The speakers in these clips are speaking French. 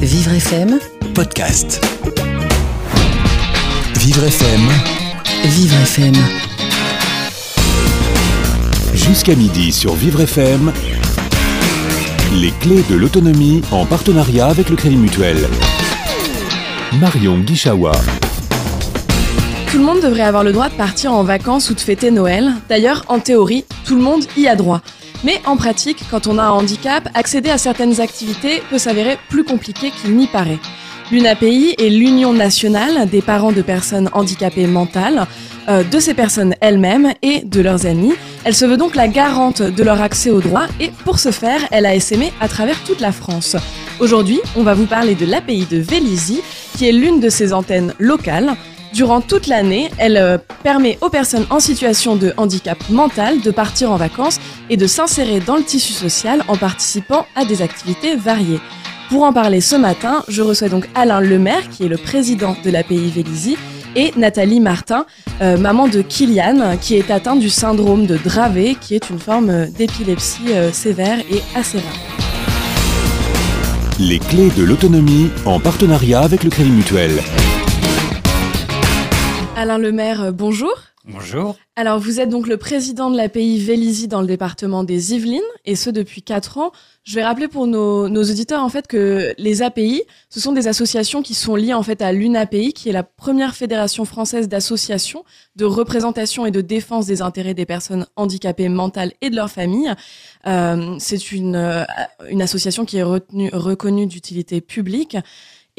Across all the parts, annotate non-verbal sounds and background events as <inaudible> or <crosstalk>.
Vivre FM, podcast. Vivre FM, Vivre FM. jusqu'à midi sur Vivre FM. Les clés de l'autonomie en partenariat avec le Crédit Mutuel. Marion Guichawa. Tout le monde devrait avoir le droit de partir en vacances ou de fêter Noël. D'ailleurs, en théorie, tout le monde y a droit. Mais en pratique, quand on a un handicap, accéder à certaines activités peut s'avérer plus compliqué qu'il n'y paraît. L'UNAPI est l'Union nationale des parents de personnes handicapées mentales, euh, de ces personnes elles-mêmes et de leurs amis. Elle se veut donc la garante de leur accès aux droits et pour ce faire, elle a essaimé à travers toute la France. Aujourd'hui, on va vous parler de l'API de Vélizy, qui est l'une de ces antennes locales. Durant toute l'année, elle euh, permet aux personnes en situation de handicap mental de partir en vacances et de s'insérer dans le tissu social en participant à des activités variées. Pour en parler ce matin, je reçois donc Alain Lemaire, qui est le président de l'API Vélizy, et Nathalie Martin, euh, maman de Kylian, qui est atteint du syndrome de Dravet, qui est une forme euh, d'épilepsie sévère et assez rare. Les clés de l'autonomie en partenariat avec le Crédit Mutuel. Alain Lemaire, euh, bonjour. Bonjour. Alors, vous êtes donc le président de l'API Vélizy dans le département des Yvelines, et ce depuis 4 ans. Je vais rappeler pour nos, nos auditeurs en fait que les API, ce sont des associations qui sont liées en fait à l'UNAPI, qui est la première fédération française d'associations de représentation et de défense des intérêts des personnes handicapées mentales et de leurs familles. Euh, C'est une, euh, une association qui est retenue, reconnue d'utilité publique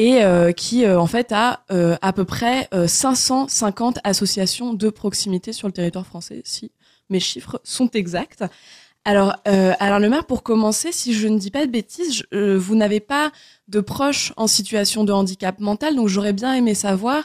et euh, qui euh, en fait a euh, à peu près euh, 550 associations de proximité sur le territoire français, si mes chiffres sont exacts. Alors, Alain Lemaire, pour commencer, si je ne dis pas de bêtises, vous n'avez pas de proches en situation de handicap mental, donc j'aurais bien aimé savoir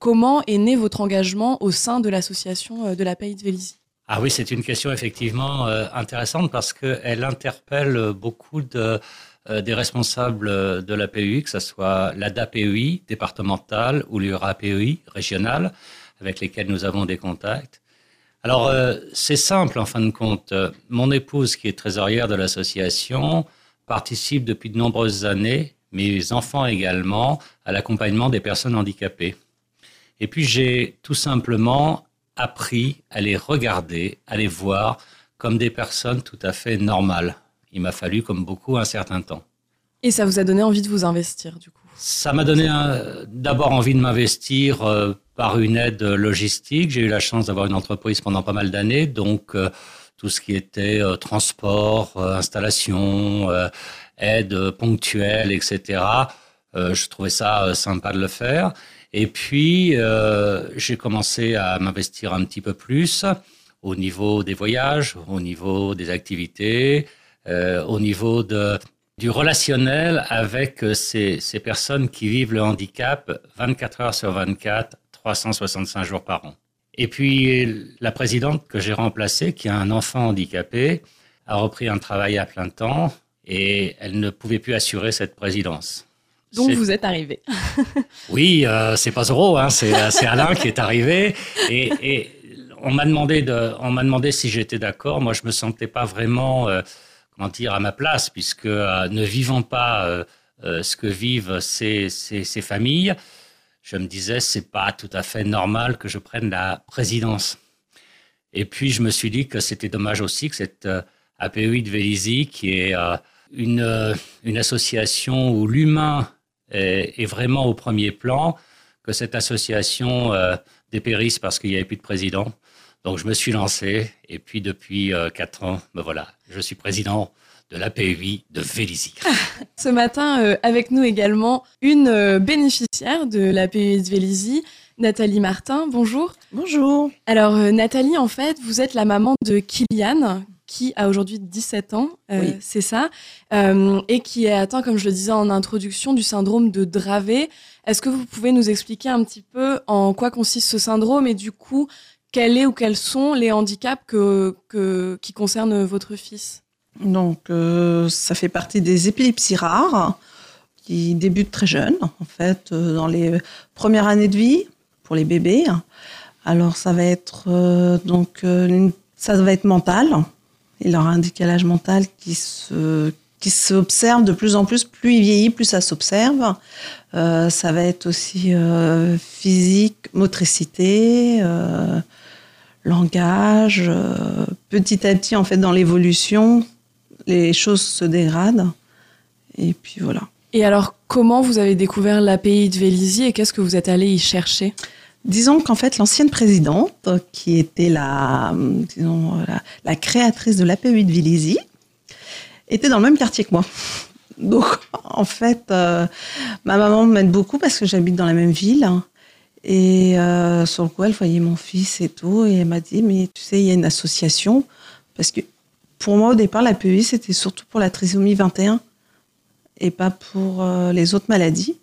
comment est né votre engagement au sein de l'association de la Pays de Vélizy. Ah oui, c'est une question effectivement intéressante parce qu'elle interpelle beaucoup de, des responsables euh, de la PUI, que ce soit l'ADA-PUI départementale ou l'URA-PUI régionale, avec lesquels nous avons des contacts. Alors, euh, c'est simple en fin de compte. Euh, Mon épouse, qui est trésorière de l'association, participe depuis de nombreuses années, mes enfants également, à l'accompagnement des personnes handicapées. Et puis, j'ai tout simplement appris à les regarder, à les voir comme des personnes tout à fait normales. Il m'a fallu, comme beaucoup, un certain temps. Et ça vous a donné envie de vous investir, du coup? Ça m'a donné d'abord envie de m'investir euh, par une aide logistique. J'ai eu la chance d'avoir une entreprise pendant pas mal d'années, donc euh, tout ce qui était euh, transport, installation, aide ponctuelle, etc. je trouvais ça sympa de le faire. Et puis, j'ai commencé à m'investir un petit peu plus au niveau des voyages, au niveau des activités, euh, au niveau de, du relationnel avec euh, ces, ces personnes qui vivent le handicap 24 heures sur 24, 365 jours par an. Et puis, la présidente que j'ai remplacée, qui a un enfant handicapé, a repris un travail à plein temps et elle ne pouvait plus assurer cette présidence. Donc vous êtes arrivé. <laughs> oui, euh, c'est pas Zoro, hein, c'est euh, c'est Alain qui est arrivé. Et, et on m'a demandé, de, on demandé si j'étais d'accord. Moi, je me sentais pas vraiment, euh, comment dire, à ma place, puisque euh, ne vivant pas euh, euh, ce que vivent ces, ces, familles, je me disais, c'est pas tout à fait normal que je prenne la présidence. Et puis, je me suis dit que c'était dommage aussi que cette euh, API de Vélizy, qui est une, une association où l'humain est, est vraiment au premier plan, que cette association dépérisse parce qu'il n'y avait plus de président. Donc je me suis lancé et puis depuis euh, quatre ans, ben voilà, je suis président de l'APUI de Vélizy. Ce matin, euh, avec nous également une euh, bénéficiaire de la PUS Vélizy, Nathalie Martin. Bonjour. Bonjour. Alors, euh, Nathalie, en fait, vous êtes la maman de Kylian, qui a aujourd'hui 17 ans, euh, Oui. c'est ça, euh, et qui est atteint, comme je le disais en introduction, du syndrome de Dravet. Est-ce que vous pouvez nous expliquer un petit peu en quoi consiste ce syndrome et du coup, quel est ou quels sont les handicaps que, qui concernent votre fils? Donc, euh, ça fait partie des épilepsies rares qui débutent très jeunes, en fait, euh, dans les premières années de vie pour les bébés. Alors, ça va être euh, donc ça va être mental. Il aura un décalage mental qui se qui s'observe de plus en plus. Plus il vieillit, plus ça s'observe. Ça va être aussi physique, motricité, langage. euh, petit à petit, en fait, dans l'évolution, les choses se dégradent. Et puis voilà. Et alors, comment vous avez découvert l'API de Vélizy et qu'est-ce que vous êtes allé y chercher? Disons qu'en fait, l'ancienne présidente, qui était la, disons, la, la créatrice de l'API de Vélizy, était dans le même quartier que moi. <laughs> Donc, en fait, euh, ma maman m'aide beaucoup parce que j'habite dans la même ville. Et euh, sur le coup, elle voyait mon fils et tout. Et elle m'a dit, mais tu sais, il y a une association. Parce que pour moi, au départ, la PEI, c'était surtout pour la trisomie 21 et pas pour euh, les autres maladies.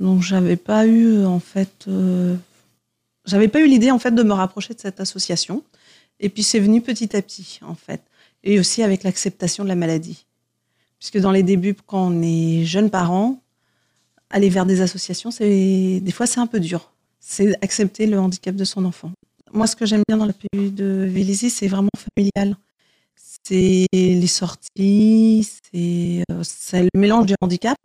Donc, j'avais pas eu, en fait, euh, j'avais pas eu l'idée, en fait, de me rapprocher de cette association. Et puis, c'est venu petit à petit, en fait. Et aussi avec l'acceptation de la maladie. Puisque dans les débuts, quand on est jeune parent, aller vers des associations, des fois c'est un peu dur. C'est accepter le handicap de son enfant. Moi, ce que j'aime bien dans la PU de Vélizy, c'est vraiment familial. C'est les sorties, c'est euh, le mélange du handicap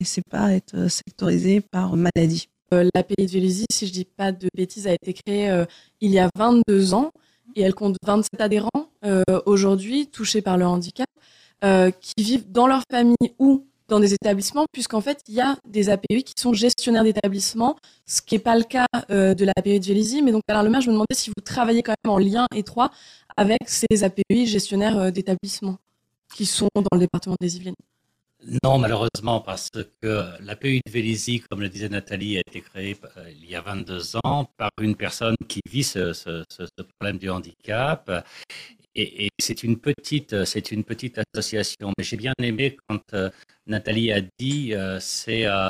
et c'est pas être sectorisé par maladie. Euh, L'API de Vélizy, si je dis pas de bêtises, a été créée euh, il y a 22 ans et elle compte 27 adhérents euh, aujourd'hui touchés par le handicap euh, qui vivent dans leur famille ou dans des établissements, puisqu'en fait, il y a des API qui sont gestionnaires d'établissements, ce qui n'est pas le cas euh, de l'API de Vélizy. Mais donc, Alain Lemaire, je me demandais si vous travaillez quand même en lien étroit avec ces API gestionnaires euh, d'établissements qui sont dans le département des Yvelines. Non, malheureusement, parce que l'API de Vélizy, comme le disait Nathalie, a été créée euh, il y a 22 ans par une personne qui vit ce problème du handicap. Et, c'est une petite, c'est une petite association. Mais j'ai bien aimé quand euh, Nathalie a dit euh, c'est euh,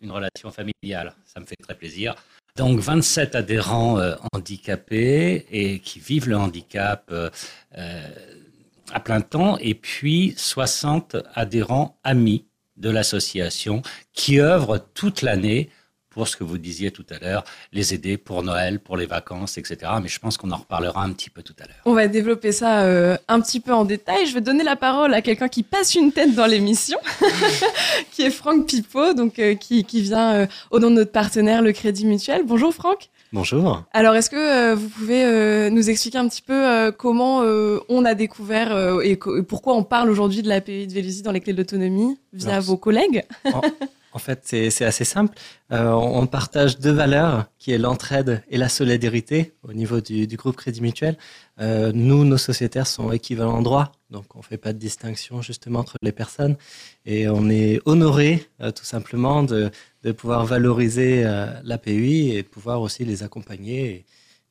une relation familiale. Ça me fait très plaisir. Donc 27 adhérents euh, handicapés et qui vivent le handicap euh, euh, à plein temps, et puis 60 adhérents amis de l'association qui œuvrent toute l'année pour ce que vous disiez tout à l'heure, les aider pour Noël, pour les vacances, etc. Mais je pense qu'on en reparlera un petit peu tout à l'heure. On va développer ça euh, un petit peu en détail. Je vais donner la parole à quelqu'un qui passe une tête dans l'émission, <laughs> qui est Franck Pipo, donc euh, qui, qui vient euh, au nom de notre partenaire, le Crédit Mutuel. Bonjour Franck. Bonjour. Alors, est-ce que euh, vous pouvez euh, nous expliquer un petit peu euh, comment euh, on a découvert euh, et, pourquoi on parle aujourd'hui de la PI de Vélizy dans les clés de l'autonomie via Alors, vos collègues? En, en fait, c'est assez simple. Euh, on partage deux valeurs, qui est l'entraide et la solidarité au niveau du, groupe Crédit Mutuel. Euh, nous, nos sociétaires sont équivalents en droit, donc on ne fait pas de distinction justement entre les personnes. Et on est honoré euh, tout simplement de, pouvoir valoriser l'API et de pouvoir aussi les accompagner.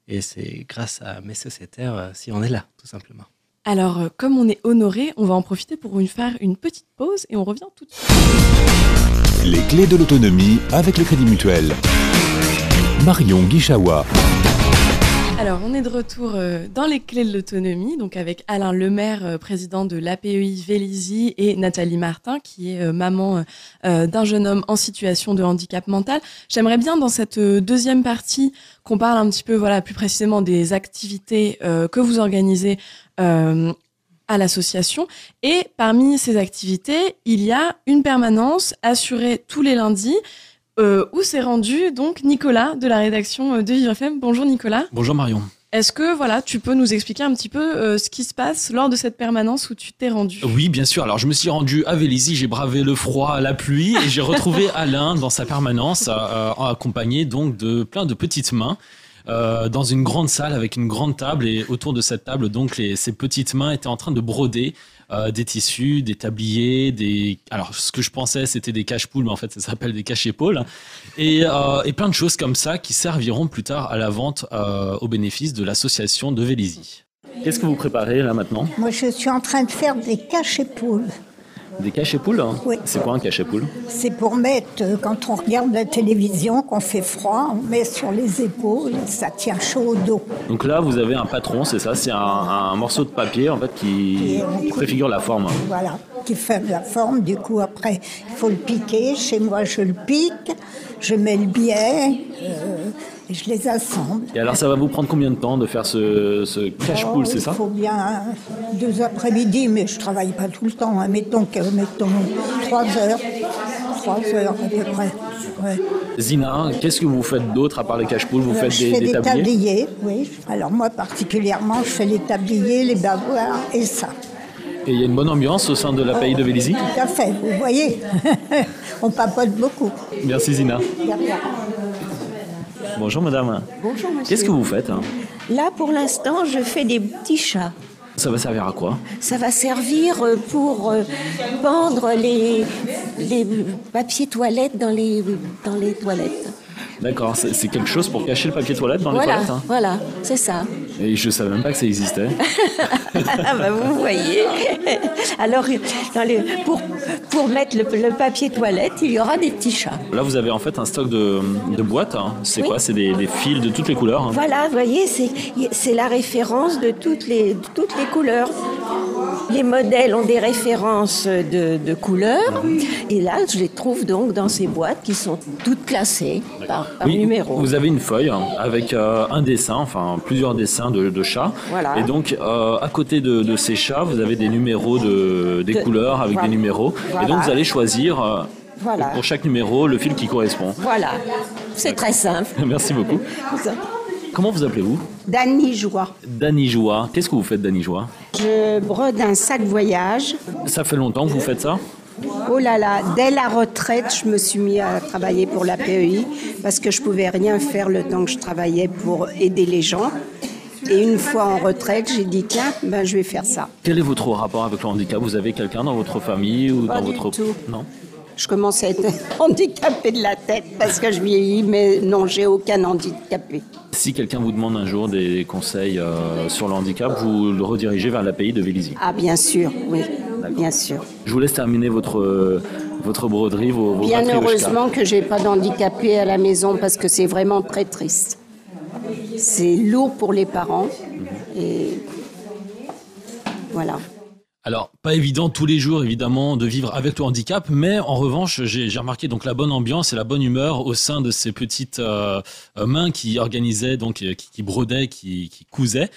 Et, c'est grâce à mes sociétaires si on est là, tout simplement. Alors, comme on est honoré, on va en profiter pour faire une petite pause et on revient tout de suite. Les clés de l'autonomie avec le Crédit Mutuel. Marion Guichawa. Alors, on est de retour euh, dans les clés de l'autonomie, donc avec Alain Lemaire, euh, président de l'APEI Vélizy, et Nathalie Martin, qui est euh, maman d'un jeune homme en situation de handicap mental. J'aimerais bien, dans cette deuxième partie, qu'on parle un petit peu, voilà, plus précisément des activités que vous organisez à l'association. Et parmi ces activités, il y a une permanence assurée tous les lundis euh, où s'est rendu donc Nicolas de la rédaction euh, de Vivre FM. Bonjour Nicolas. Bonjour Marion. Est-ce que voilà, tu peux nous expliquer un petit peu euh, ce qui se passe lors de cette permanence où tu t'es rendu? Oui, bien sûr. Alors, je me suis rendu à Vélizy, j'ai bravé le froid, la pluie, et j'ai retrouvé <laughs> Alain dans sa permanence, euh, euh, accompagné donc de plein de petites mains. Euh, dans une grande salle avec une grande table et autour de cette table donc les, ces petites mains étaient en train de broder euh, des tissus, des tabliers, des alors ce que je pensais c'était des cache-poules mais en fait ça s'appelle des cache-épaules et, euh, et plein de choses comme ça qui serviront plus tard à la vente euh, au bénéfice de l'association de Vélizy. Qu'est-ce que vous préparez là maintenant? Moi, je suis en train de faire des caches-épaules. Des cache-épaules hein Oui. C'est quoi un cache-épaule C'est pour mettre, euh, quand on regarde la télévision, qu'on fait froid, on met sur les épaules, ça tient chaud au dos. Donc là, vous avez un patron, c'est ça? C'est un, un morceau de papier en fait qui coupe. préfigure la forme. Voilà. Qui fait la forme. Du coup, après, il faut le piquer. Chez moi, je le pique, je mets le biais euh, et je les assemble. Et alors, ça va vous prendre combien de temps de faire ce, ce cache-poule, Oh, c'est ça? Il faut bien deux après-midi, mais je travaille pas tout le temps. hein. Mettons, mettons trois heures. Trois heures à peu près. Ouais. Zina, qu'est-ce que vous faites d'autre à part les cache-poules Vous Alors, faites je des, fais des des tabliers? tabliers, oui. Alors moi particulièrement, je fais les tabliers, les bavoirs et ça. Et il y a une bonne ambiance au sein de la pays de Vélizy Tout à fait, vous voyez. <laughs> On papote beaucoup. Merci Zina. Bonjour madame. Bonjour monsieur. Qu'est-ce que vous faites hein Là pour l'instant je fais des petits chats. Ça va servir à quoi Ça va servir euh, pour euh, pendre les, les papiers toilettes dans les, dans les toilettes. D'accord, c'est quelque chose pour cacher le papier toilette dans les voilà, toilettes. hein. voilà, c'est ça. Et je savais même pas que ça existait. Ah bah, vous voyez. Alors dans les- pour, pour mettre le, le papier toilette, il y aura des petits chats. Là, vous avez en fait un stock de, de boîtes. hein. C'est Oui. quoi? C'est des, des fils de toutes les couleurs. hein. Voilà, vous voyez, c'est c'est la référence de toutes les, de toutes les couleurs. Les modèles ont des références de, de couleurs. Et là, je les trouve donc dans ces boîtes qui sont toutes classées par, par Oui, numéro. Vous avez une feuille avec euh, un dessin, enfin plusieurs dessins de, de chats. Voilà. Et donc, euh, à côté de, de ces chats, vous avez des numéros de, des De- couleurs avec voilà. des numéros. Voilà. Et donc, vous allez choisir euh, Voilà. pour chaque numéro le fil qui correspond. Voilà, c'est très simple. <laughs> Merci beaucoup. Comment vous appelez-vous? Dany Joie. Dany Joie. Qu'est-ce que vous faites, Dany Joie Je brode un sac voyage. Ça fait longtemps que vous faites ça? Oh là là, dès la retraite, je me suis mis à travailler pour la PEI parce que je pouvais rien faire le temps que je travaillais pour aider les gens. Et une fois en retraite, j'ai dit tiens, ben je vais faire ça. Quel est votre rapport avec le handicap? Vous avez quelqu'un dans votre famille ou Pas dans du votre tout. Non? Je commence à être <laughs> handicapée de la tête parce que je vieillis, mais non, j'ai aucun handicapé. Si quelqu'un vous demande un jour des conseils euh, sur le handicap, vous le redirigez vers l'API de Vélizy. Ah bien sûr, oui, bien sûr. Je vous laisse terminer votre, euh, votre broderie, vos, vos Bien heureusement que j'ai pas d'handicapé à la maison parce que c'est vraiment très triste. C'est lourd pour les parents et voilà. Alors, pas évident tous les jours, évidemment, de vivre avec le handicap, mais en revanche, j'ai remarqué donc la bonne ambiance et la bonne humeur au sein de ces petites euh, euh, mains qui organisaient, donc euh, qui, brodaient, qui, cousaient.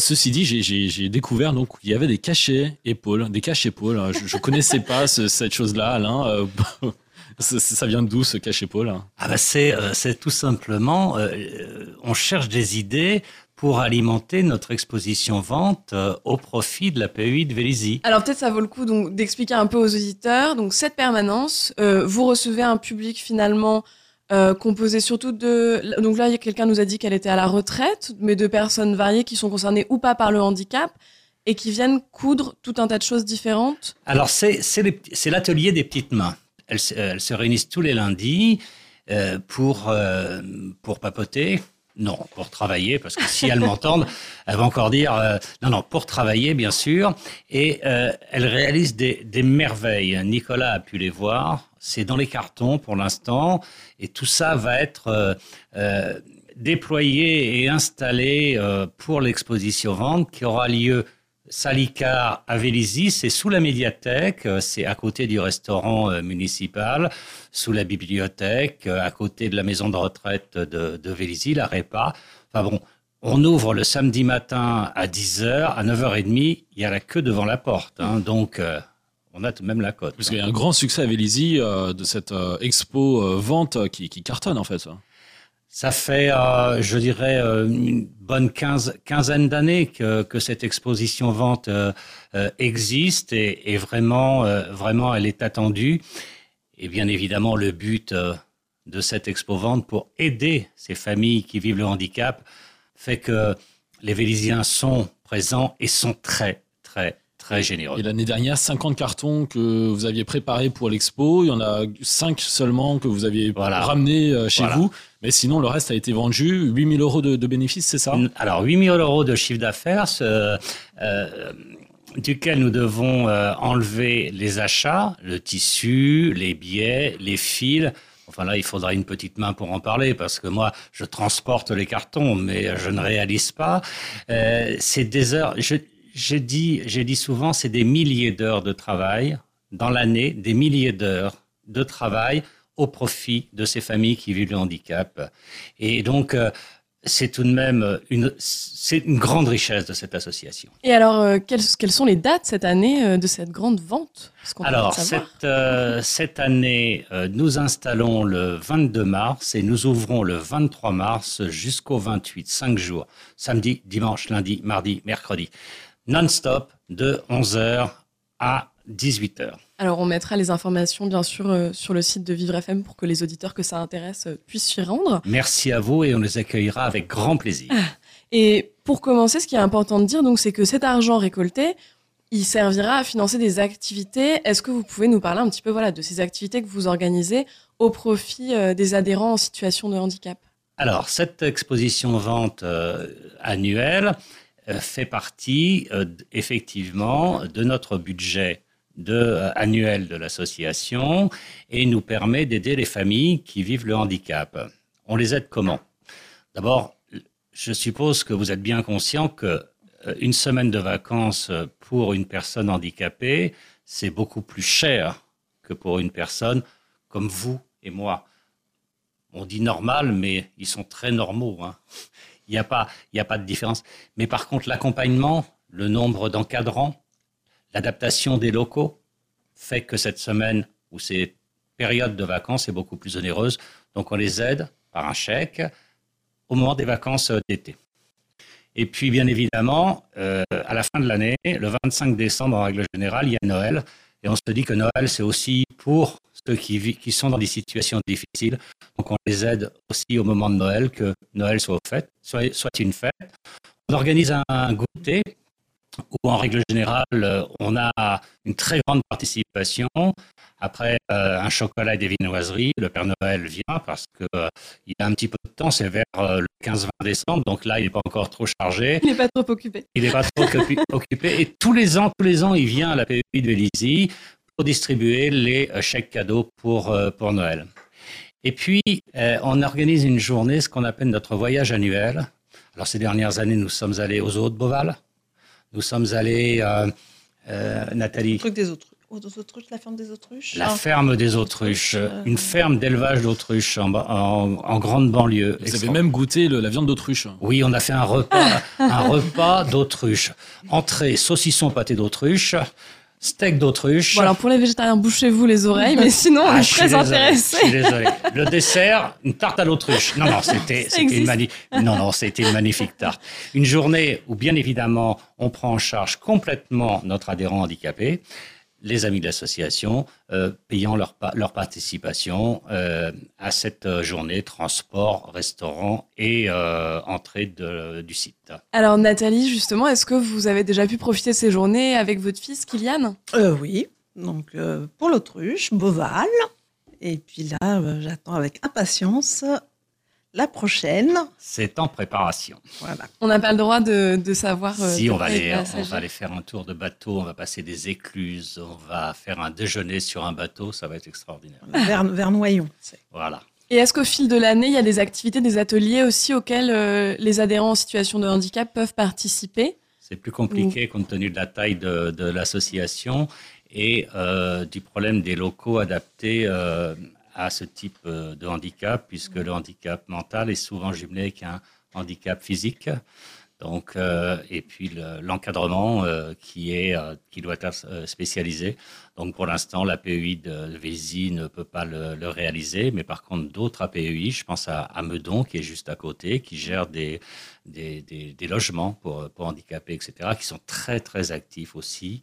Ceci dit, j'ai- découvert donc qu'il y avait des cachets épaules, des caches épaules. Je, je connaissais pas ce- cette chose-là, Alain. <laughs> Ça, ça vient d'où ce cache épaule Ah bah c'est tout simplement, on cherche des idées pour alimenter notre exposition vente euh, au profit de la PEI de Vélizy. Alors peut-être ça vaut le coup donc d'expliquer un peu aux auditeurs. Donc cette permanence, euh, vous recevez un public finalement euh, composé surtout de. Donc là, quelqu'un nous a dit qu'elle était à la retraite, mais de personnes variées qui sont concernées ou pas par le handicap et qui viennent coudre tout un tas de choses différentes. Alors, c'est l'atelier des petites mains. Elles, se- elles se réunissent tous les lundis pour, pour papoter. Non, pour travailler, parce que si elles m'entendent, elles vont encore dire euh, non, non, pour travailler, bien sûr. Et euh, elles réalisent des, des merveilles. Nicolas a pu les voir. C'est dans les cartons pour l'instant. Et tout ça va être euh, euh, déployé et installé euh, pour l'exposition vente qui aura lieu Salicar à Vélizy, c'est sous la médiathèque, euh, c'est à côté du restaurant euh, municipal, sous la bibliothèque, euh, à côté de la maison de retraite de, de Vélizy, la REPA. Enfin bon, on ouvre le samedi matin à 10h, à 9h30, il y a la queue devant la porte. hein, donc, euh, on a tout de même la cote. Parce qu'il y a un grand succès à Vélizy euh, de cette euh, expo vente qui, qui cartonne en fait. ça. Ça fait, euh, je dirais, euh, une bonne quinze, quinzaine d'années que, cette exposition vente euh, existe et, vraiment, vraiment, elle est attendue. Et bien évidemment, le but de cette expo vente pour aider ces familles qui vivent le handicap fait que les Vélisiens sont présents et sont très, très, très généreux. Et l'année dernière, 50 cartons que vous aviez préparés pour l'expo. Il y en a 5 seulement que vous aviez Voilà. ramenés euh, chez Voilà. vous. Mais sinon, le reste a été vendu. 8000 euros de, de bénéfices, c'est ça? Alors, 8 000 euros de chiffre d'affaires, ce- euh, duquel nous devons euh, enlever les achats, le tissu, les billets, les fils. Enfin là, il faudra une petite main pour en parler parce que moi, je transporte les cartons, mais je ne réalise pas. Euh, c'est des heures. je- J'ai dit, j'ai dit souvent, c'est des milliers d'heures de travail dans l'année des milliers d'heures de travail au profit de ces familles qui vivent le handicap. Et donc, euh, c'est tout de même une, c'est une grande richesse de cette association. Et alors, euh, quelles, quelles, sont les dates cette année euh, de cette grande vente? Alors, cette, euh, cette, année, nous installons le 22 mars et nous ouvrons le 23 mars jusqu'au 28, 5 jours, samedi, dimanche, lundi, mardi, mercredi, non-stop de 11h à 18h. Alors on mettra les informations bien sûr euh, sur le site de Vivre FM pour que les auditeurs que ça intéresse euh, puissent s'y rendre. Merci à vous et on les accueillera avec grand plaisir. Ah. Et pour commencer, ce qui est important de dire, donc, c'est que cet argent récolté, il servira à financer des activités. Est-ce que vous pouvez nous parler un petit peu voilà, de ces activités que vous organisez au profit euh, des adhérents en situation de handicap? Alors, cette exposition-vente annuelle fait partie effectivement de notre budget euh, annuel de l'association et nous permet d'aider les familles qui vivent le handicap. On les aide comment? D'abord, je suppose que vous êtes bien conscient que euh, une semaine de vacances pour une personne handicapée, c'est beaucoup plus cher que pour une personne comme vous et moi. On dit normal, mais ils sont très normaux. Hein. Il n'y a, pas, a pas de différence. Mais par contre, l'accompagnement, le nombre d'encadrants, l'adaptation des locaux fait que cette semaine ou ces périodes de vacances est beaucoup plus onéreuse. Donc on les aide par un chèque au moment des vacances d'été. Et puis bien évidemment, euh, à la fin de l'année, le 25 décembre en règle générale, il y a Noël. Et on se dit que Noël, c'est aussi pour ceux qui, sont dans des situations difficiles. Donc on les aide aussi au moment de Noël, que Noël soit, soit une fête. On organise un goûter où en règle générale, euh, on a une très grande participation. Après euh, un chocolat et des viennoiseries, le Père Noël vient parce qu'il euh, a un petit peu de temps, c'est vers le 15-20 décembre, donc là, il n'est pas encore trop chargé. Il n'est pas trop occupé. Il n'est pas trop <laughs> occupé. Et tous les ans, tous les ans, il vient à la PEI de Vélizy pour distribuer les chèques cadeaux pour, pour Noël. Et puis, on organise une journée, ce qu'on appelle notre voyage annuel. Alors, ces dernières années, nous sommes allés aux eaux de Beauval. Nous sommes allés, euh, euh, Nathalie. Le truc des autruches. la ferme des autruches La ferme des autruches, une ferme d'élevage d'autruches en, grande banlieue. Vous avez même goûté la viande d'autruche Oui, on a fait un repas, <laughs> un repas d'autruche. Entrée, saucisson pâté d'autruche, steak d'autruche. Bon, alors pour les végétariens, bouchez-vous les oreilles, mais sinon, on ah, est très intéressés. Je suis désolé. Le dessert, une tarte à l'autruche. Non, non, c'était une, non, non, une magnifique tarte. Une journée où, bien évidemment, on prend en charge complètement notre adhérent handicapé les amis de l'association euh, payant leur, leur participation euh, à cette euh, journée transport, restaurant et entrée de, du site. Alors Nathalie, justement, est-ce que vous avez déjà pu profiter de ces journées avec votre fils Kylian? Oui, donc pour l'autruche, Boval. Et puis là, j'attends avec impatience la prochaine. C'est en préparation. Voilà. On n'a pas le droit de, savoir. Euh, si, on, va aller, on va aller faire un tour de bateau, on va passer des écluses, on va faire un déjeuner sur un bateau, ça va être extraordinaire. Vers, <laughs> vers Noyon. Voilà. Et est-ce qu'au fil de l'année, il y a des activités, des ateliers aussi auxquels euh, les adhérents en situation de handicap peuvent participer? C'est plus compliqué compte tenu de la taille de, l'association et euh, du problème des locaux adaptés à ce type euh, de handicap, puisque le handicap mental est souvent jumelé avec un handicap physique. Donc, euh, et puis l'encadrement euh, qui, qui doit être spécialisé. Donc, pour l'instant, l'APEI de Vézy ne peut pas le, réaliser, mais par contre, d'autres APEI, je pense à, Meudon, qui est juste à côté, qui gère des, des, des, logements pour, pour handicapés, etc., qui sont très, très actifs aussi.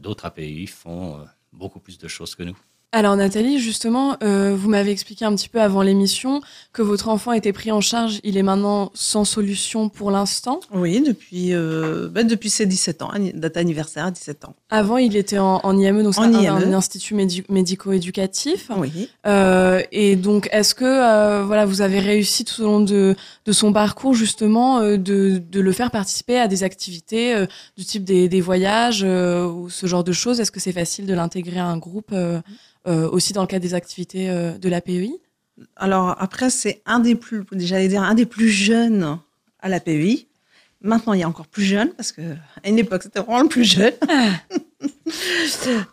d'autres APEI font beaucoup plus de choses que nous. Alors Nathalie, justement, euh, vous m'avez expliqué un petit peu avant l'émission que votre enfant était pris en charge. Il est maintenant sans solution pour l'instant. Oui, depuis, euh, ben, depuis ses 17 ans, date anniversaire à 17 ans. Avant, il était en, IME, donc c'est un, institut médico-éducatif. Oui. Euh, et donc, est-ce que voilà, vous avez réussi tout au long de, de son parcours justement de, de, le faire participer à des activités du type des, des voyages ou ce genre de choses? Est-ce que c'est facile de l'intégrer à un groupe aussi dans le cadre des activités euh, de la PEI Alors après, c'est un des plus, j'allais dire, un des plus jeunes à la PEI. Maintenant, il est encore plus jeune, parce qu'à une époque, c'était vraiment le plus jeune. <laughs>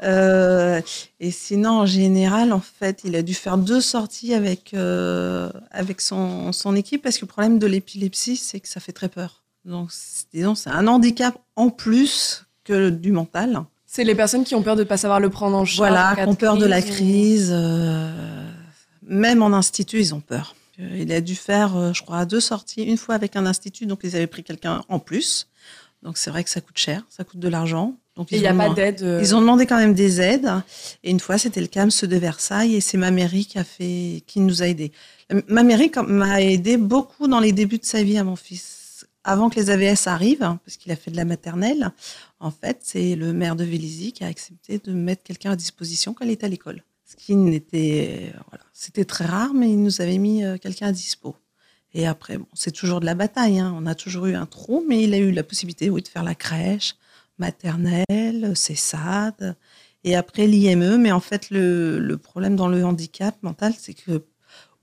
Euh, et sinon, en général, en fait, il a dû faire deux sorties avec, euh, avec son, son équipe, parce que le problème de l'épilepsie, c'est que ça fait très peur. Donc, disons, c'est un handicap en plus que du mental. C'est les personnes qui ont peur de ne pas savoir le prendre en charge. Voilà, qui ont peur de la crise, euh, même en institut, ils ont peur. Euh, Il a dû faire, euh, je crois, deux sorties. Une fois avec un institut, donc ils avaient pris quelqu'un en plus. Donc c'est vrai que ça coûte cher, ça coûte de l'argent. Donc il n'y a pas d'aide. euh, Ils ont demandé quand même des aides. Et une fois, c'était le CAMS de Versailles et c'est ma mairie qui a fait, qui nous a aidés. Ma mairie m'a aidé beaucoup dans les débuts de sa vie à mon fils. Avant que les AVS arrivent, hein, parce qu'il a fait de la maternelle, en fait, c'est le maire de Vélizy qui a accepté de mettre quelqu'un à disposition quand il était à l'école. Ce qui n'était, voilà, c'était très rare, mais il nous avait mis euh, quelqu'un à dispo. Et après, bon, c'est toujours de la bataille. hein. On a toujours eu un trou, mais il a eu la possibilité, oui, de faire la crèche, maternelle, CESAD, et après l'IME. Mais en fait, le, le problème dans le handicap mental, c'est que,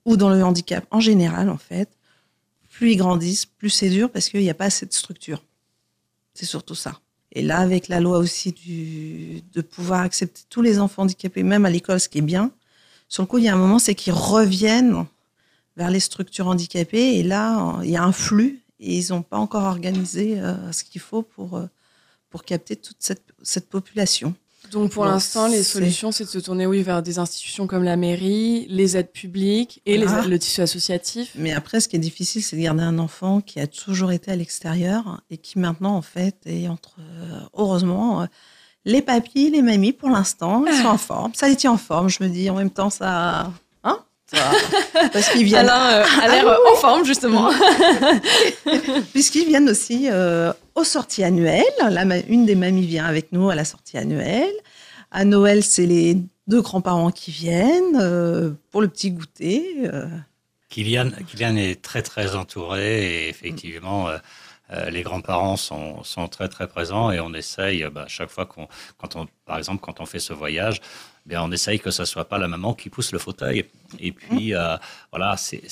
ou dans le handicap en général, en fait, plus ils grandissent, plus c'est dur parce qu'il n'y a pas assez de structure. C'est surtout ça. Et là, avec la loi aussi de pouvoir accepter tous les enfants handicapés, même à l'école, ce qui est bien, sur le coup, il y a un moment, c'est qu'ils reviennent vers les structures handicapées. Et là, il y a un flux et ils n'ont pas encore organisé euh, ce qu'il faut pour, euh, pour capter toute cette, cette population. Donc pour l'instant, les solutions, c'est de se tourner oui, vers des institutions comme la mairie, les aides publiques et les aides- le tissu associatif. Mais après, ce qui est difficile, c'est de garder un enfant qui a toujours été à l'extérieur et qui maintenant, en fait, est entre, euh, heureusement, euh, les papis, les mamies, pour l'instant, ils sont en forme. Ça les tient en forme, je me dis. En même temps, ça... Hein Parce qu'ils viennent... Alain euh, a l'air Ah oui, en forme, justement. <laughs> Puisqu'ils viennent aussi euh, aux sorties annuelles. Une des mamies vient avec nous à la sortie annuelle. À Noël, c'est les deux grands-parents qui viennent euh, pour le petit goûter. euh. Kylian, Kylian est très très entouré et effectivement euh, euh, les grands-parents sont, sont très très présents et on essaye bah, chaque fois qu'on quand on par exemple quand on fait ce voyage bien on essaye que ce soit pas la maman qui pousse le fauteuil et puis euh, voilà c'est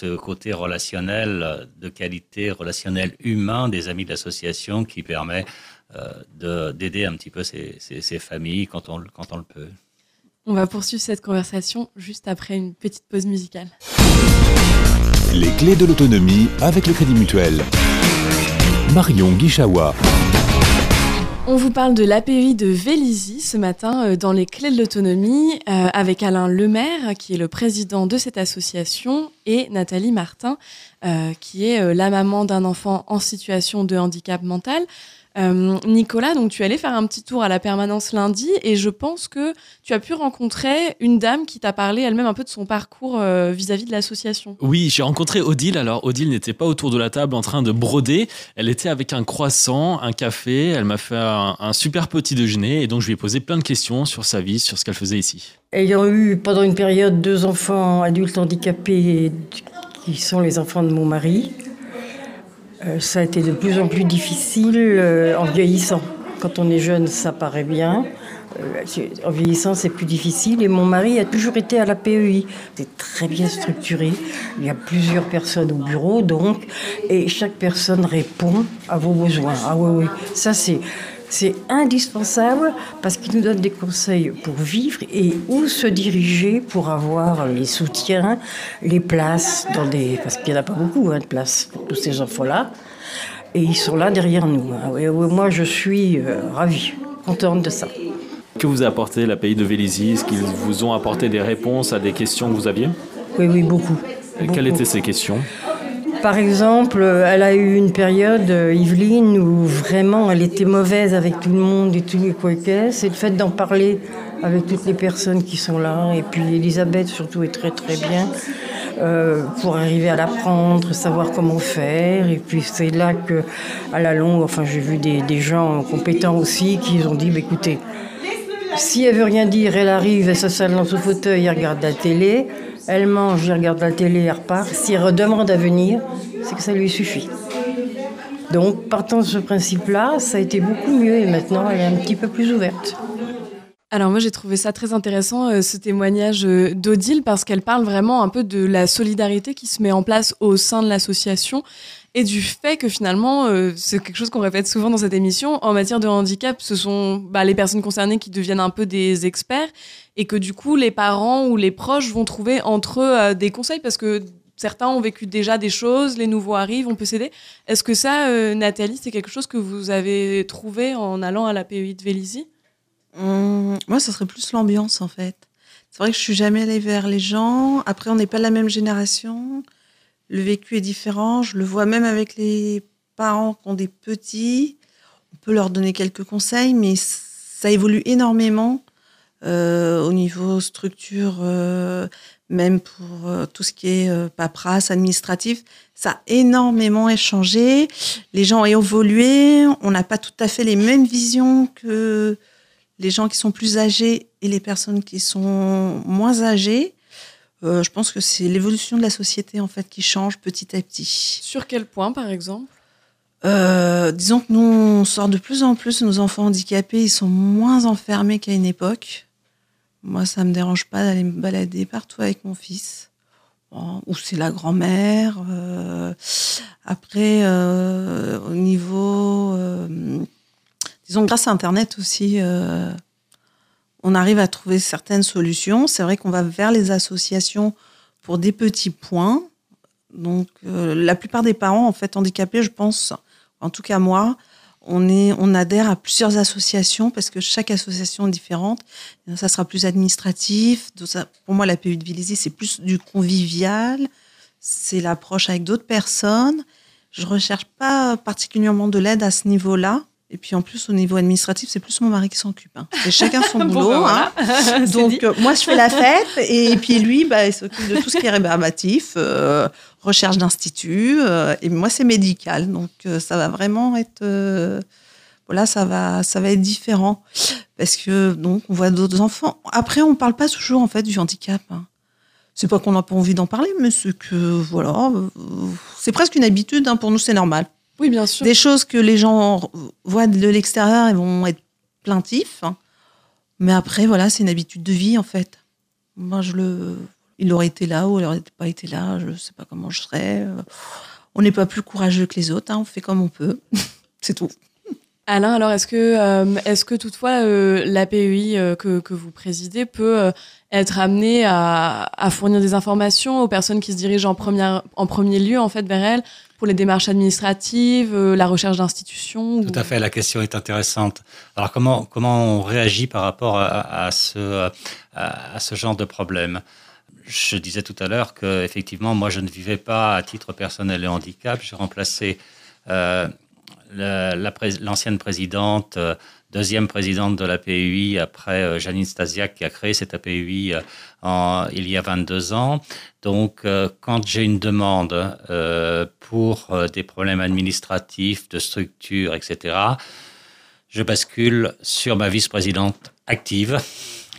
ce côté relationnel euh, de qualité relationnel humain des amis de l'association qui permet euh, de d'aider un petit peu ces, ces, ces familles quand on le- quand on le peut. On va poursuivre cette conversation juste après une petite pause musicale. Les clés de l'autonomie avec le Crédit Mutuel. Marion Guichawa. On vous parle de l'API de Vélizy ce matin euh, dans les clés de l'autonomie euh, avec Alain Lemaire qui est le président de cette association et Nathalie Martin euh, qui est la maman d'un enfant en situation de handicap mental. Euh, Nicolas, donc tu allais faire un petit tour à la permanence lundi et je pense que tu as pu rencontrer une dame qui t'a parlé elle-même un peu de son parcours euh, vis-à-vis de l'association. Oui, j'ai rencontré Odile. Alors, Odile n'était pas autour de la table en train de broder. Elle était avec un croissant, un café. Elle m'a fait un, un super petit déjeuner. Et donc, je lui ai posé plein de questions sur sa vie, sur ce qu'elle faisait ici. Ayant eu pendant une période deux enfants adultes handicapés qui sont les enfants de mon mari, euh, ça a été de plus en plus difficile euh, en vieillissant. Quand on est jeune, ça paraît bien. Euh, en vieillissant, c'est plus difficile. Et mon mari a toujours été à la PEI. C'est très bien structuré. Il y a plusieurs personnes au bureau, donc, et chaque personne répond à vos besoins. Ah oui, oui. Ça, c'est. C'est indispensable parce qu'il nous donne des conseils pour vivre et où se diriger pour avoir les soutiens, les places dans des parce qu'il n'y en a pas beaucoup hein, de places pour tous ces enfants-là et ils sont là derrière nous. Oui, oui, moi je suis euh, ravie, contente de ça. Que vous a apporté la pays de Vélizy? Est-ce qu'ils vous ont apporté des réponses à des questions que vous aviez? Oui, oui, beaucoup. Et Quelles étaient ces questions? Par exemple, euh, elle a eu une période, euh, Yveline, où vraiment elle était mauvaise avec tout le monde et tous les coéquipiers. C'est le fait d'en parler avec toutes les personnes qui sont là. Et puis Elisabeth, surtout, est très très bien euh, pour arriver à l'apprendre, savoir comment faire. Et puis c'est là que, à la longue, enfin, j'ai vu des, gens compétents aussi qui ont dit bah, écoutez, si elle veut rien dire, elle arrive, elle s'installe dans son fauteuil, elle regarde la télé, elle mange, elle regarde la télé, elle repart. Si redemande à venir, c'est que ça lui suffit. Donc, partant de ce principe-là, ça a été beaucoup mieux et maintenant elle est un petit peu plus ouverte. Alors moi j'ai trouvé ça très intéressant euh, ce témoignage euh, d'Odile parce qu'elle parle vraiment un peu de la solidarité qui se met en place au sein de l'association et du fait que finalement, euh, c'est quelque chose qu'on répète souvent dans cette émission, en matière de handicap, ce sont bah, les personnes concernées qui deviennent un peu des experts et que du coup, les parents ou les proches vont trouver entre eux euh, des conseils parce que certains ont vécu déjà des choses, les nouveaux arrivent, on peut s'aider. Est-ce que ça, euh, Nathalie, c'est quelque chose que vous avez trouvé en allant à la PEI de Vélizy? Hum, Moi, ça serait plus l'ambiance en fait. C'est vrai que je suis jamais allée vers les gens. Après, on n'est pas la même génération. Le vécu est différent. Je le vois même avec les parents qui ont des petits. On peut leur donner quelques conseils, mais ça évolue énormément euh, au niveau structure, euh, même pour euh, tout ce qui est euh, paperasse, administratif. Ça a énormément échangé. Les gens ont évolué. On n'a pas tout à fait les mêmes visions que les gens qui sont plus âgés et les personnes qui sont moins âgées. Euh, je pense que c'est l'évolution de la société en fait qui change petit à petit. Sur quel point, par exemple? Euh, disons que nous, on sort de plus en plus nos enfants handicapés, ils sont moins enfermés qu'à une époque. Moi, ça me dérange pas d'aller me balader partout avec mon fils. Bon, ou c'est la grand-mère. euh, après, au niveau, disons, grâce à Internet aussi, on arrive à trouver certaines solutions. C'est vrai qu'on va vers les associations pour des petits points. Donc, euh, la plupart des parents, en fait, handicapés, je pense, en tout cas moi, on, est, on adhère à plusieurs associations parce que chaque association est différente. Ça sera plus administratif. Pour moi, la PU de Vélizy, c'est plus du convivial. C'est l'approche avec d'autres personnes. Je recherche pas particulièrement de l'aide à ce niveau-là. Et puis en plus, au niveau administratif, c'est plus mon mari qui s'occupe. hein. C'est chacun son <laughs> Bon, boulot. bah, hein. voilà. <laughs> Donc euh, moi, je fais la fête et puis lui, bah, il s'occupe de tout ce qui est rébarbatif, euh, recherche d'institut. euh, et moi, c'est médical. Donc ça va vraiment être, voilà, ça va, ça va être différent parce que donc on voit d'autres enfants. Après, on parle pas toujours en fait du handicap. hein. C'est pas qu'on n'a pas envie d'en parler, mais c'est que voilà, c'est presque une habitude. hein, pour nous, c'est normal. Oui, bien sûr. Des choses que les gens voient de l'extérieur, ils vont être plaintifs. Mais après, voilà, c'est une habitude de vie, en fait. Moi, je le. Il aurait été là ou il n'aurait pas été là, je ne sais pas comment je serais. On n'est pas plus courageux que les autres, hein, on fait comme on peut. <laughs> c'est tout. Alain, alors est-ce que, euh, est-ce que toutefois euh, l'APEI euh, que, que vous présidez peut être amené à, fournir des informations aux personnes qui se dirigent en, première, en premier lieu en fait vers elles pour les démarches administratives, la recherche d'institutions Tout à fait, la question est intéressante. Alors comment, comment on réagit par rapport à, ce, à, ce genre de problème? Je disais tout à l'heure que effectivement, moi, je ne vivais pas à titre personnel et handicap. J'ai remplacé la- la l'ancienne présidente, euh, deuxième présidente de l'APUI après euh, Janine Stasiak qui a créé cette APUI euh, il y a 22 ans. Donc, quand j'ai une demande pour des problèmes administratifs, de structure, etc., je bascule sur ma vice-présidente active,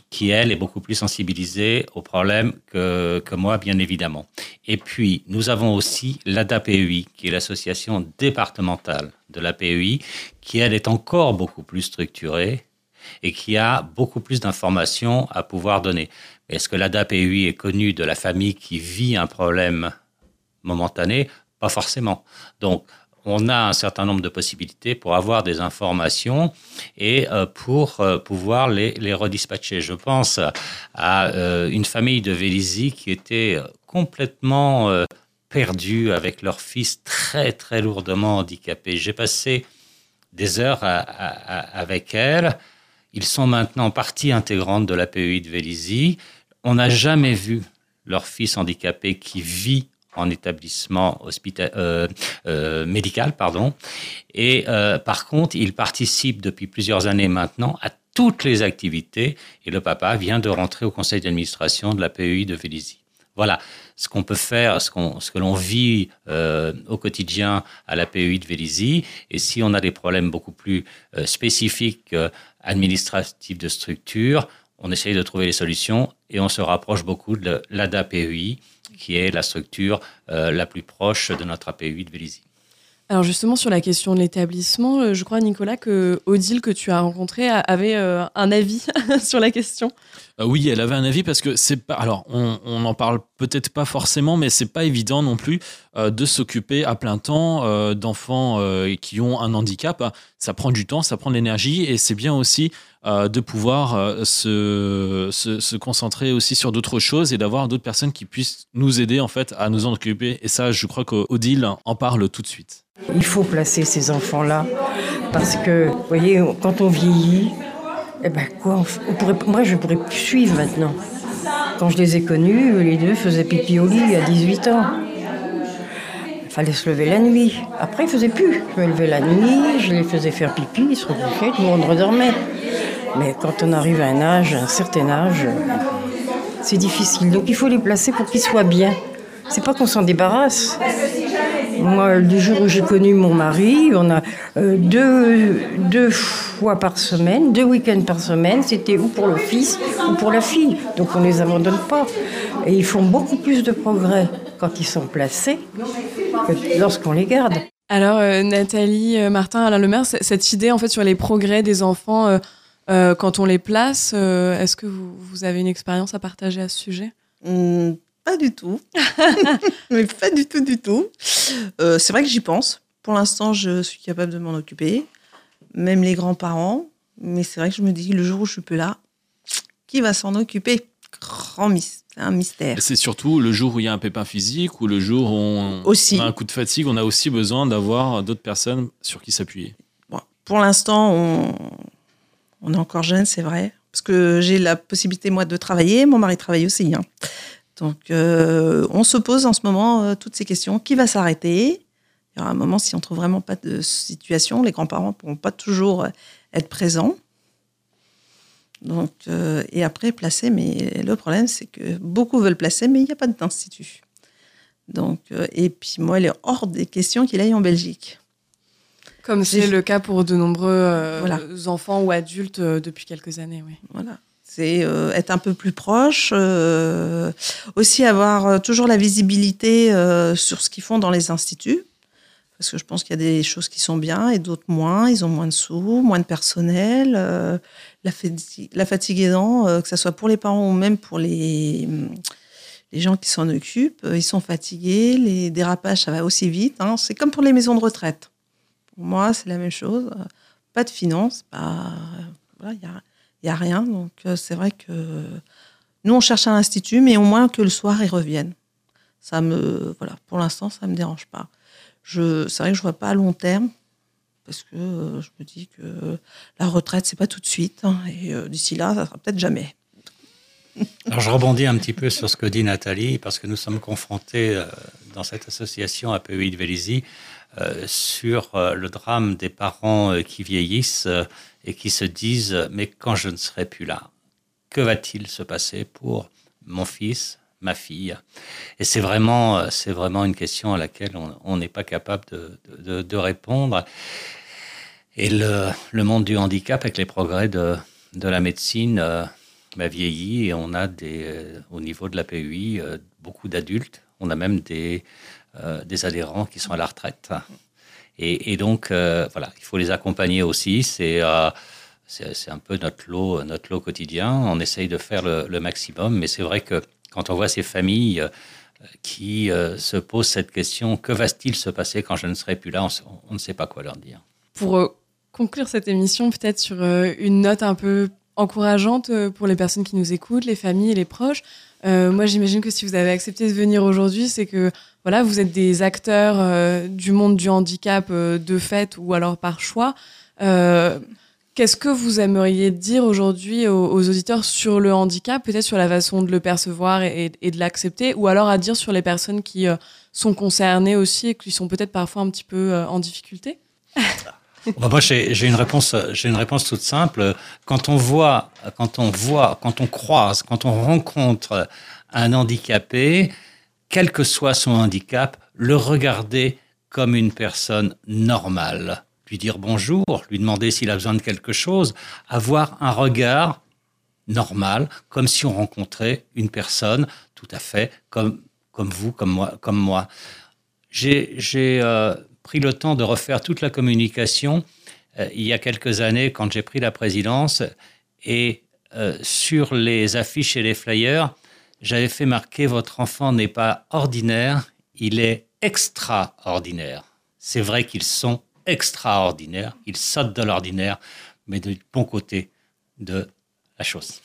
qui, elle, est beaucoup plus sensibilisée aux problèmes que, que moi, bien évidemment. Et puis, nous avons aussi l'ADAPEI, qui est l'association départementale de l'APEI, qui, elle, est encore beaucoup plus structurée et qui a beaucoup plus d'informations à pouvoir donner. Est-ce que l'ADAPEI est connue de la famille qui vit un problème momentané? Pas forcément. Donc, on a un certain nombre de possibilités pour avoir des informations et euh, pour euh, pouvoir les, les redispatcher. Je pense à euh, une famille de Vélizy qui était complètement perdue avec leur fils très très lourdement handicapé. J'ai passé des heures avec elle. Ils sont maintenant partie intégrante de l'APEI de Vélizy. On n'a jamais vu leur fils handicapé qui vit en établissement hospita- euh, euh, médical, pardon. Et euh, par contre, il participe depuis plusieurs années maintenant à toutes les activités. Et le papa vient de rentrer au conseil d'administration de la PEI de Vélizy. Voilà ce qu'on peut faire, ce, qu'on- ce que l'on vit au quotidien à la PEI de Vélizy. Et si on a des problèmes beaucoup plus spécifiques administratifs de structure, on essaye de trouver les solutions et on se rapproche beaucoup de l'ADA PEI, qui est la structure euh, la plus proche de notre APUI de Vélizy. Alors justement sur la question de l'établissement, euh, je crois Nicolas que Odile que tu as rencontré avait euh, un avis <laughs> sur la question? Euh, oui, elle avait un avis parce que c'est pas. Alors, on n'en parle peut-être pas forcément, mais c'est pas évident non plus euh, de s'occuper à plein temps euh, d'enfants qui ont un handicap. Ça prend du temps, ça prend de l'énergie, et c'est bien aussi de pouvoir se, se, se, concentrer aussi sur d'autres choses et d'avoir d'autres personnes qui puissent nous aider en fait à nous en occuper. Et ça, je crois qu'Odile en parle tout de suite. Il faut placer ces enfants-là parce que, vous voyez, quand on vieillit, eh ben quoi, moi je pourrais suivre maintenant. Quand je les ai connus, les deux faisaient pipi au lit à 18 ans. Il fallait se lever la nuit. Après, ils ne faisaient plus. Je me levais la nuit, je les faisais faire pipi, ils se recouchaient, tout le monde redormait. Mais quand on arrive à un âge, un certain âge, c'est difficile. Donc il faut les placer pour qu'ils soient bien. C'est pas qu'on s'en débarrasse. Moi, du jour où j'ai connu mon mari, on a euh, deux, deux fois par semaine, deux week-ends par semaine, c'était ou pour le fils ou pour la fille. Donc on ne les abandonne pas. Et ils font beaucoup plus de progrès quand ils sont placés que lorsqu'on les garde. Alors, euh, Nathalie, euh, Martin, Alain Lemaire, cette idée en fait sur les progrès des enfants quand on les place, est-ce que vous, vous, avez une expérience à partager à ce sujet? Mmh, pas du tout. <laughs> mais pas du tout, du tout. Euh, c'est vrai que j'y pense. Pour l'instant, je suis capable de m'en occuper. Même les grands-parents. Mais c'est vrai que je me dis, le jour où je suis plus là, qui va s'en occuper? Grand mystère. C'est un mystère. C'est surtout le jour où il y a un pépin physique ou le jour où on, a un coup de fatigue, on a aussi besoin d'avoir d'autres personnes sur qui s'appuyer. Bon, pour l'instant, on, on est encore jeune, c'est vrai. Parce que j'ai la possibilité, moi, de travailler. Mon mari travaille aussi. Hein. Donc, euh, on se pose en ce moment euh, toutes ces questions. Qui va s'arrêter? Il y aura un moment, si on trouve vraiment pas de situation, les grands-parents ne pourront pas toujours euh, être présents. Donc, et après, placer, mais le problème, c'est que beaucoup veulent placer, mais il n'y a pas d'institut. Donc, et puis moi, il est hors des questions qu'il aille en Belgique. Comme c'est le cas pour de nombreux enfants ou adultes depuis quelques années, oui. Voilà c'est euh, être un peu plus proche, euh, aussi avoir euh, toujours la visibilité sur ce qu'ils font dans les instituts, parce que je pense qu'il y a des choses qui sont bien et d'autres moins. Ils ont moins de sous, moins de personnel, la, fatigue, la fatigue aidant, que ce soit pour les parents ou même pour les, les gens qui s'en occupent, ils sont fatigués, les dérapages, ça va aussi vite. Hein. C'est comme pour les maisons de retraite. Pour moi, c'est la même chose. Pas de finances, pas... Voilà, il y a n'y a rien. Donc, euh, c'est vrai que nous, on cherche un institut, mais au moins que le soir, ils reviennent. Ça me, voilà, pour l'instant, ça me dérange pas. Je, c'est vrai que je ne vois pas à long terme, parce que euh, je me dis que la retraite, c'est pas tout de suite. Hein, et euh, d'ici là, ça sera peut-être jamais. <laughs> Alors, je rebondis un petit peu sur ce que dit Nathalie, parce que nous sommes confrontés dans cette association APEI de Vélizy sur le drame des parents qui vieillissent et qui se disent mais quand je ne serai plus là, que va-t-il se passer pour mon fils, ma fille? Et c'est vraiment, c'est vraiment une question à laquelle on n'est pas capable de, de, répondre. Et le, le, monde du handicap, avec les progrès de, de la médecine, euh, bah, vieillit et on a des, euh, au niveau de la PUI euh, beaucoup d'adultes. On a même des, des adhérents qui sont à la retraite. Et, donc, euh, voilà, il faut les accompagner aussi. Euh, c'est un peu notre lot, notre lot quotidien. On essaye de faire le, maximum, mais c'est vrai que quand on voit ces familles euh, qui se posent cette question, que va-t-il se passer quand je ne serai plus là? On, on, ne sait pas quoi leur dire. Pour conclure cette émission, peut-être sur une note un peu encourageante pour les personnes qui nous écoutent, les familles et les proches. Moi, j'imagine que si vous avez accepté de venir aujourd'hui, c'est que voilà, vous êtes des acteurs euh, du monde du handicap euh, de fait ou alors par choix. Euh, qu'est-ce que vous aimeriez dire aujourd'hui aux, auditeurs sur le handicap, peut-être sur la façon de le percevoir et, de l'accepter, ou alors à dire sur les personnes qui sont concernées aussi et qui sont peut-être parfois un petit peu en difficulté? <laughs> moi, j'ai une réponse, j'ai une réponse toute simple. Quand on voit, quand on voit, quand on croise, quand on rencontre un handicapé, quel que soit son handicap, le regarder comme une personne normale, lui dire bonjour, lui demander s'il a besoin de quelque chose, avoir un regard normal, comme si on rencontrait une personne tout à fait comme, comme vous, comme moi. Comme moi. J'ai euh, pris le temps de refaire toute la communication euh, il y a quelques années quand j'ai pris la présidence et euh, sur les affiches et les flyers, j'avais fait marquer votre enfant n'est pas ordinaire, il est extraordinaire. C'est vrai qu'ils sont extraordinaires, ils sautent de l'ordinaire, mais du bon côté de la chose.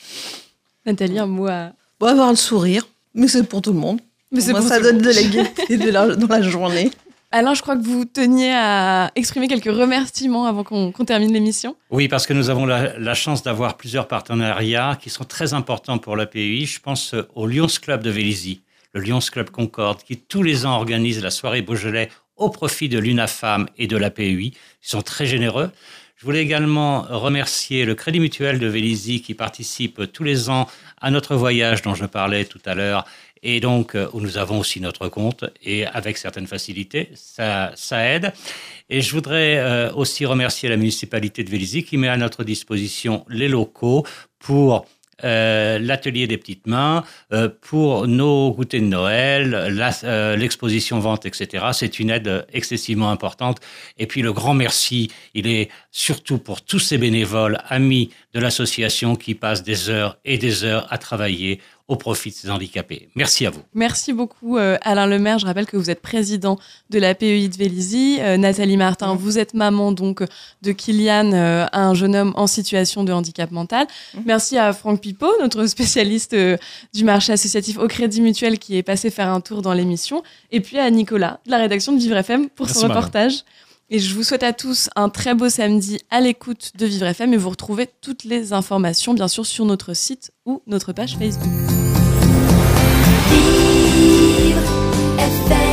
Nathalie, un mot à... Bon, avoir le sourire, mais c'est pour tout le monde. Mais c'est Moi, pour ça donne de la gaieté dans la journée. Alain, je crois que vous teniez à exprimer quelques remerciements avant qu'on termine l'émission. Oui, parce que nous avons la, chance d'avoir plusieurs partenariats qui sont très importants pour la PUI. Je pense euh, au Lions Club de Vélizy, le Lions Club Concorde, qui tous les ans organise la soirée Beaujolais au profit de l'UNAFAM et de la PUI. Ils sont très généreux. Je voulais également remercier le Crédit Mutuel de Vélizy qui participe tous les ans à notre voyage dont je parlais tout à l'heure et donc euh, où nous avons aussi notre compte et avec certaines facilités, ça, ça aide. Et je voudrais euh, aussi remercier la municipalité de Vélizy qui met à notre disposition les locaux pour euh, l'atelier des petites mains, euh, pour nos goûters de Noël, euh, l'exposition vente, etc. C'est une aide excessivement importante. Et puis le grand merci, il est surtout pour tous ces bénévoles, amis de l'association qui passent des heures et des heures à travailler au profit de ces handicapés. Merci à vous. Merci beaucoup euh, Alain Lemaire. Je rappelle que vous êtes président de la PEI de Vélizy. Euh, Nathalie Martin, vous êtes maman donc de Kylian, euh, un jeune homme en situation de handicap mental. Merci à Franck Pipo, notre <laughs> spécialiste euh, du marché associatif au Crédit Mutuel qui est passé faire un tour dans l'émission. Et puis à Nicolas de la rédaction de Vivre FM pour Merci, son madame. reportage. Et je vous souhaite à tous un très beau samedi à l'écoute de Vivre FM et vous retrouvez toutes les informations bien sûr sur notre site ou notre page Facebook. birthday.